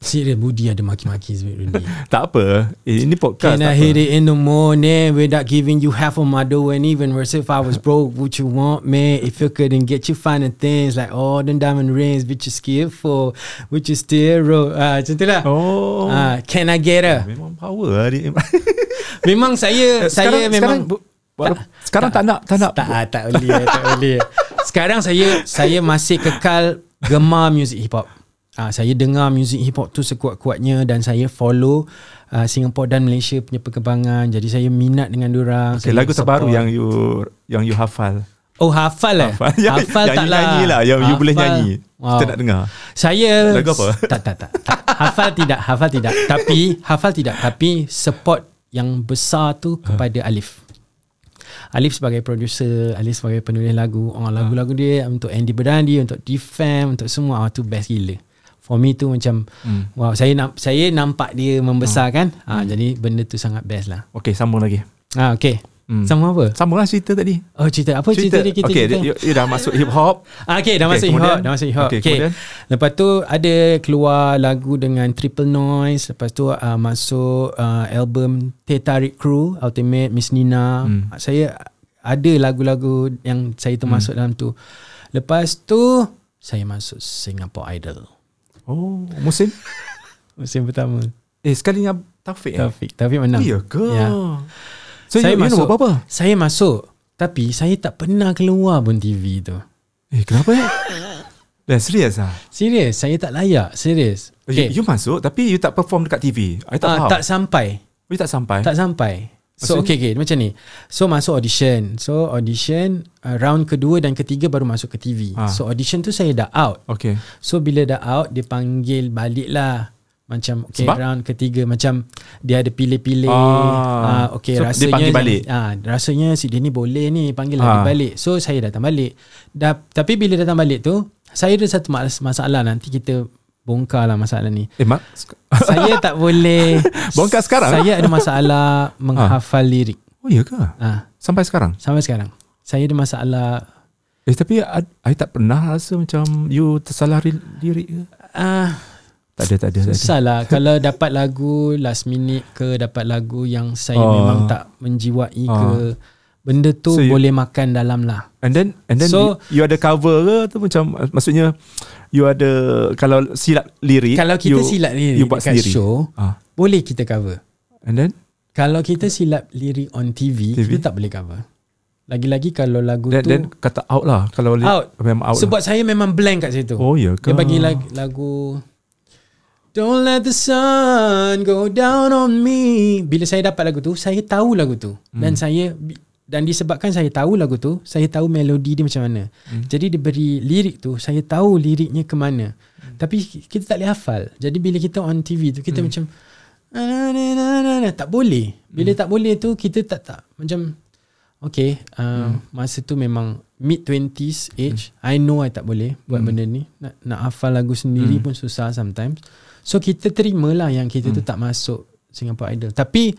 Speaker 1: Serius Budi ada maki-maki ni.
Speaker 2: Tak apa. Eh, Ini podcast
Speaker 1: Can I hit it in the morning Without giving you half of my dough And even worse if I was broke Would you want me? If you couldn't get you finding things Like all them diamond rings Which you skilled for Which you still roll uh, Macam tu lah.
Speaker 2: Oh.
Speaker 1: uh, Can I get her
Speaker 2: Memang power lah dia.
Speaker 1: Memang saya Saya memang
Speaker 2: sekarang, tak, sekarang tak, tak nak tak nak
Speaker 1: tak tak boleh tak boleh. Sekarang saya saya masih kekal gemar muzik hip hop. Ah saya dengar muzik hip hop tu sekuat-kuatnya dan saya follow uh, Singapore dan Malaysia punya perkembangan. Jadi saya minat dengan diorang.
Speaker 2: Okay, lagu terbaru yang you yang you hafal.
Speaker 1: Oh hafal eh? Hafal,
Speaker 2: yang,
Speaker 1: hafal
Speaker 2: yang tak lah. Nyanyi lah, yang hafal. you boleh nyanyi. Wow. Kita nak dengar.
Speaker 1: Saya
Speaker 2: lagu apa?
Speaker 1: Tak tak tak. tak. hafal tidak, hafal tidak. Tapi hafal tidak. Tapi support yang besar tu kepada uh. Alif. Alif sebagai producer, Alif sebagai penulis lagu. Oh, lagu-lagu dia untuk Andy Berdandi, untuk Defam, untuk semua oh, tu best gila. For me tu macam hmm. wow, saya nak saya nampak dia membesar oh. kan. Ha, hmm. jadi benda tu sangat best lah.
Speaker 2: Okay, sambung lagi.
Speaker 1: Ah, okay. Hmm. Sama apa?
Speaker 2: Sambunglah cerita tadi.
Speaker 1: Oh, cerita. Apa cerita, cerita dia kita?
Speaker 2: Okay, dia, dia dah masuk hip hop.
Speaker 1: Ah, okay, dah okay, masuk hip hop. Dah masuk hip hop. Okay, okay. Lepas tu ada keluar lagu dengan Triple Noise. Lepas tu uh, masuk uh, album Tetarik Crew, Ultimate, Miss Nina. Hmm. Saya ada lagu-lagu yang saya termasuk hmm. dalam tu. Lepas tu, saya masuk Singapore Idol.
Speaker 2: Oh, musim?
Speaker 1: musim pertama.
Speaker 2: Eh, sekali yang Taufik eh?
Speaker 1: Taufik. Taufik menang.
Speaker 2: Oh, ya ke?
Speaker 1: Ya.
Speaker 2: So,
Speaker 1: Saya
Speaker 2: you, you
Speaker 1: masuk-
Speaker 2: berapa?
Speaker 1: Saya masuk tapi saya tak pernah keluar pun TV tu.
Speaker 2: Eh, kenapa eh? Dah serius ah?
Speaker 1: Serius, saya tak layak. Serius.
Speaker 2: Okay.
Speaker 1: Okay.
Speaker 2: You, you masuk tapi you tak perform dekat TV. I tak
Speaker 1: Ah,
Speaker 2: faham.
Speaker 1: tak sampai.
Speaker 2: You tak sampai?
Speaker 1: Tak sampai. So
Speaker 2: Maksudnya?
Speaker 1: okay, okay macam ni. So masuk audition. So audition uh, round kedua dan ketiga baru masuk ke TV.
Speaker 2: Ah.
Speaker 1: So audition tu saya dah out.
Speaker 2: Okay.
Speaker 1: So bila dah out dia panggil balik lah. Macam okay,
Speaker 2: Sebab?
Speaker 1: round ketiga macam dia ada pilih-pilih.
Speaker 2: Ah.
Speaker 1: Ah, okay
Speaker 2: So, dia
Speaker 1: rasanya
Speaker 2: panggil balik?
Speaker 1: Ah, rasanya si dia ni boleh ni panggil
Speaker 2: Ah.
Speaker 1: lagi balik. So saya datang balik. Dah, tapi bila datang balik tu saya ada satu mas- masalah nanti kita bongkar lah masalah ni.
Speaker 2: Eh, Mak.
Speaker 1: Saya tak boleh
Speaker 2: Bongkar sekarang?
Speaker 1: Saya ada masalah menghafal lirik.
Speaker 2: Oh, ya ke?
Speaker 1: Ah,
Speaker 2: Sampai sekarang?
Speaker 1: sampai sekarang. Saya ada masalah
Speaker 2: Eh, tapi I, I tak pernah rasa macam you tersalah ri- lirik ke?
Speaker 1: ah
Speaker 2: Tak ada, tak ada. Tak ada.
Speaker 1: susah lah kalau dapat lagu last minute ke dapat lagu yang saya
Speaker 2: Oh.
Speaker 1: memang tak menjiwai
Speaker 2: Oh.
Speaker 1: ke benda tu
Speaker 2: So you-
Speaker 1: boleh makan dalam lah.
Speaker 2: And then and then
Speaker 1: So-
Speaker 2: you, you ada cover ke tu macam maksudnya you ada kalau silap lirik
Speaker 1: Kalau kita
Speaker 2: you,
Speaker 1: silap lirik
Speaker 2: you buat
Speaker 1: dekat
Speaker 2: sendiri.
Speaker 1: show,
Speaker 2: ah.
Speaker 1: boleh kita cover.
Speaker 2: And then
Speaker 1: Kalau kita silap lirik on TV,
Speaker 2: TV?
Speaker 1: kita tak boleh cover. Lagi-lagi kalau lagu
Speaker 2: then,
Speaker 1: tu
Speaker 2: then kata out lah kalau
Speaker 1: Out.
Speaker 2: memang out
Speaker 1: sebab saya memang blank kat situ.
Speaker 2: lah. oh ya ke
Speaker 1: Dia bagi lagu, lagu Don't let the sun go down on me. Bila saya dapat lagu tu, saya tahu lagu tu. Dan saya dan disebabkan saya tahu lagu tu, saya tahu melodi dia macam mana. Jadi dia beri lirik tu, saya tahu liriknya ke mana. Tapi kita tak boleh hafal. Jadi bila kita on TV tu, kita macam "Na, na, na, na, na." tak boleh. Bila tak boleh tu kita tak tak macam Okay uh, Masa tu memang Mid 20s age I know I tak boleh Buat benda ni. Nak, nak hafal lagu sendiri pun susah sometimes. So kita terima lah Yang kita tu tak masuk Singapore Idol. Tapi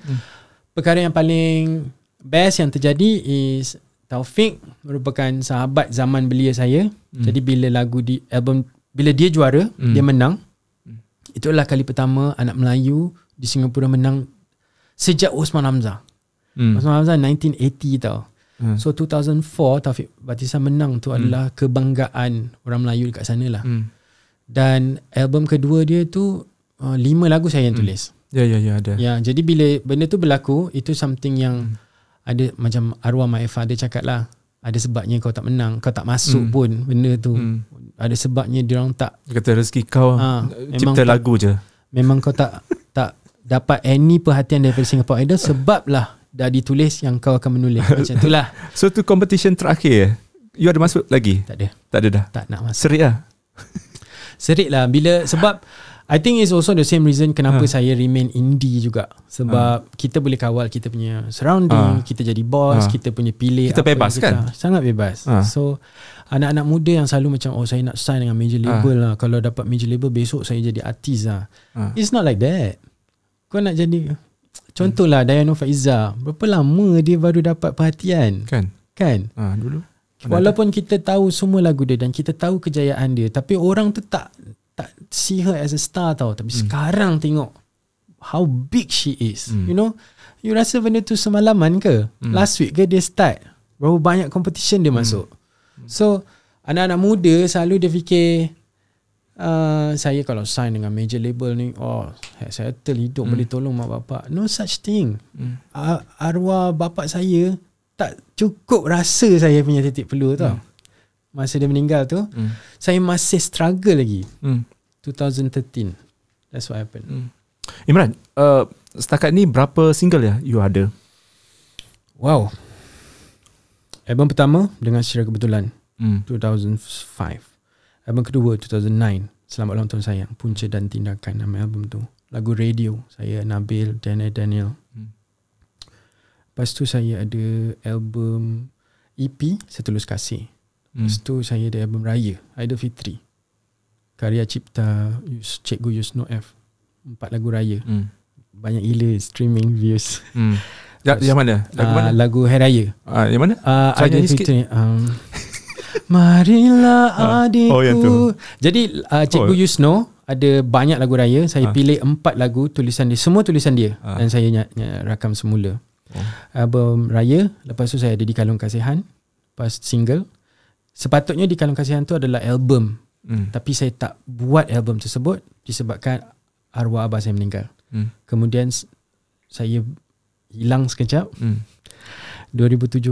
Speaker 1: Perkara yang paling Best yang terjadi Is Taufik Merupakan sahabat Zaman belia saya Jadi bila lagu di Album Bila dia juara Dia menang Itulah kali pertama Anak Melayu Di Singapura menang Sejak Osman Hamzah
Speaker 2: hmm.
Speaker 1: Osman Hamzah 1980 tau.
Speaker 2: Hmm.
Speaker 1: So 2004 Taufik Batisa menang tu adalah kebanggaan orang Melayu dekat sana lah.
Speaker 2: Hmm.
Speaker 1: Dan album kedua dia tu uh, lima lagu saya yang tulis.
Speaker 2: ya ya ya ada
Speaker 1: Ya, jadi bila benda tu berlaku itu something yang ada macam arwah my father cakap lah. Ada sebabnya kau tak menang, kau tak masuk
Speaker 2: Hmm.
Speaker 1: pun benda tu.
Speaker 2: Hmm.
Speaker 1: Ada sebabnya dia orang tak
Speaker 2: Dia kata rezeki kau
Speaker 1: memang
Speaker 2: cipta
Speaker 1: tak-
Speaker 2: lagu je
Speaker 1: memang kau tak tak dapat any perhatian daripada Singapore Idol sebab lah dah ditulis yang kau akan menulis. Macam tu lah.
Speaker 2: so tu competition terakhir eh? you ada masuk lagi
Speaker 1: Tak ada.
Speaker 2: tak ada dah
Speaker 1: Tak nak masuk.
Speaker 2: serik lah
Speaker 1: Serik lah bila sebab I think it's also the same reason kenapa saya remain indie juga sebab kita boleh kawal kita punya surrounding,
Speaker 2: Ah.
Speaker 1: kita jadi boss,
Speaker 2: Ah.
Speaker 1: kita punya pilih
Speaker 2: Kita bebas,
Speaker 1: yang kita,
Speaker 2: kan?
Speaker 1: Sangat bebas.
Speaker 2: Ah.
Speaker 1: So anak-anak muda yang selalu macam oh saya nak sign dengan major label lah. Kalau dapat major label besok saya jadi artis lah.
Speaker 2: Ah.
Speaker 1: It's not like that. Kau nak jadi contohlah Dayano Faiza, berapa lama dia baru dapat perhatian?
Speaker 2: kan
Speaker 1: Kan?
Speaker 2: ah, dulu
Speaker 1: Walaupun kita tahu semua lagu dia dan kita tahu kejayaan dia, tapi orang tu tak tak see her as a star tau. Tapi hmm. sekarang tengok how big she is.
Speaker 2: Hmm.
Speaker 1: You know, you rasa benda tu semalaman ke? Hmm. Last week ke dia start? Berapa banyak competition dia masuk? So, anak-anak muda selalu dia fikir Uh, saya kalau sign dengan major label ni oh saya settle hidup boleh tolong mak bapak no such thing
Speaker 2: Hmm.
Speaker 1: Ar- arwah bapak saya tak cukup rasa saya punya titik pelur tau. Masa dia meninggal tu,
Speaker 2: Hmm.
Speaker 1: saya masih struggle lagi.
Speaker 2: Hmm.
Speaker 1: 2013. That's what happened.
Speaker 2: Hmm. Imran uh, setakat ni berapa single ya you ada
Speaker 1: Wow. Album pertama dengan secara kebetulan
Speaker 2: hmm.
Speaker 1: 2005. Album kedua 2009. Selamat ulang tahun sayang. Punca dan tindakan nama album tu. Lagu radio saya Nabil Daniel Daniel.
Speaker 2: Hmm.
Speaker 1: Lepas tu saya ada album EP Setulus Kasih.
Speaker 2: Hmm.
Speaker 1: Lepas tu saya ada album Raya Aidilfitri Karya cipta Yus, Cikgu Yusno F Empat lagu raya
Speaker 2: Hmm.
Speaker 1: Banyak gila streaming views
Speaker 2: Hmm. Ya, yang mana? Lagu
Speaker 1: uh,
Speaker 2: mana?
Speaker 1: Lagu Hari Raya
Speaker 2: Ah, yang mana?
Speaker 1: uh,
Speaker 2: Try nyanyi
Speaker 1: Aidilfitri um, Marilah
Speaker 2: Ah,
Speaker 1: adikku
Speaker 2: oh, yang tu.
Speaker 1: Jadi uh, Cikgu
Speaker 2: Oh.
Speaker 1: Yusno Ada banyak lagu raya Saya
Speaker 2: Ah.
Speaker 1: pilih empat lagu Tulisan dia Semua tulisan dia
Speaker 2: Ah.
Speaker 1: Dan saya ny- ny- rakam semula
Speaker 2: Oh.
Speaker 1: Album Raya Lepas tu saya ada di Kalung Kasihan Lepas single Sepatutnya di Kalung Kasihan tu adalah album
Speaker 2: Hmm.
Speaker 1: Tapi saya tak buat album tersebut Disebabkan arwah abah saya meninggal Hmm. Kemudian saya hilang sekejap. Hmm. 2017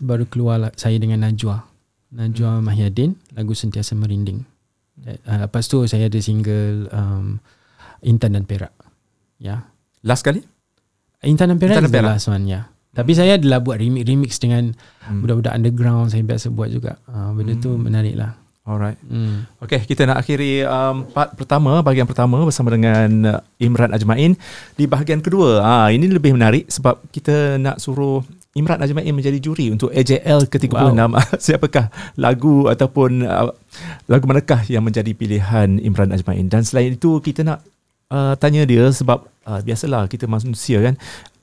Speaker 1: baru keluar saya dengan Najwa. Najwa hmm. Mahyadin lagu Sentiasa Merinding. Uh, lepas tu saya ada single um, Intan dan Perak. Ya. Yeah.
Speaker 2: Last kali?
Speaker 1: Intan dan Perak Intan dan Perak. last one, ya. Yeah. Tapi saya adalah buat remix-remix dengan hmm. budak-budak underground saya biasa buat juga. Uh, benda hmm. tu menarik lah.
Speaker 2: Alright. Hmm. Okay, kita nak akhiri um, part pertama, bahagian pertama bersama dengan uh, Imran Ajmain. Di bahagian kedua, ah ini lebih menarik sebab kita nak suruh Imran Ajmain menjadi juri untuk AJL ke-36. Wow. Siapakah lagu ataupun uh, lagu manakah yang menjadi pilihan Imran Ajmain? Dan selain itu, kita nak uh, tanya dia sebab uh, biasalah kita manusia kan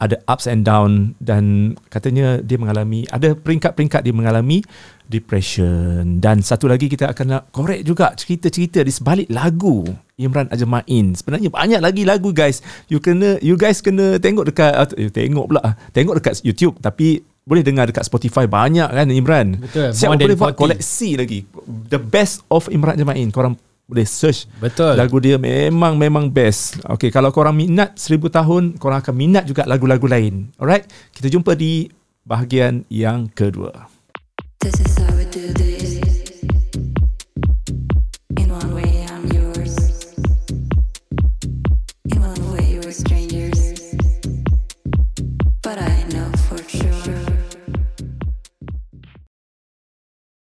Speaker 2: ada ups and down dan katanya dia mengalami ada peringkat-peringkat dia mengalami depression. Dan satu lagi kita akan nak korek juga cerita-cerita di sebalik lagu Imran Ajmain. Sebenarnya banyak lagi lagu guys. You kena you guys kena tengok dekat uh, tengok pula tengok dekat YouTube. Tapi boleh dengar dekat Spotify banyak kan Imran?
Speaker 1: Betul.
Speaker 2: Siapa boleh buat koleksi lagi. The best of Imran Ajmain. Korang boleh search
Speaker 1: Betul.
Speaker 2: lagu dia memang memang best. Okay, kalau korang minat seribu tahun, korang akan minat juga lagu-lagu lain. Alright, kita jumpa di bahagian yang kedua. This is our-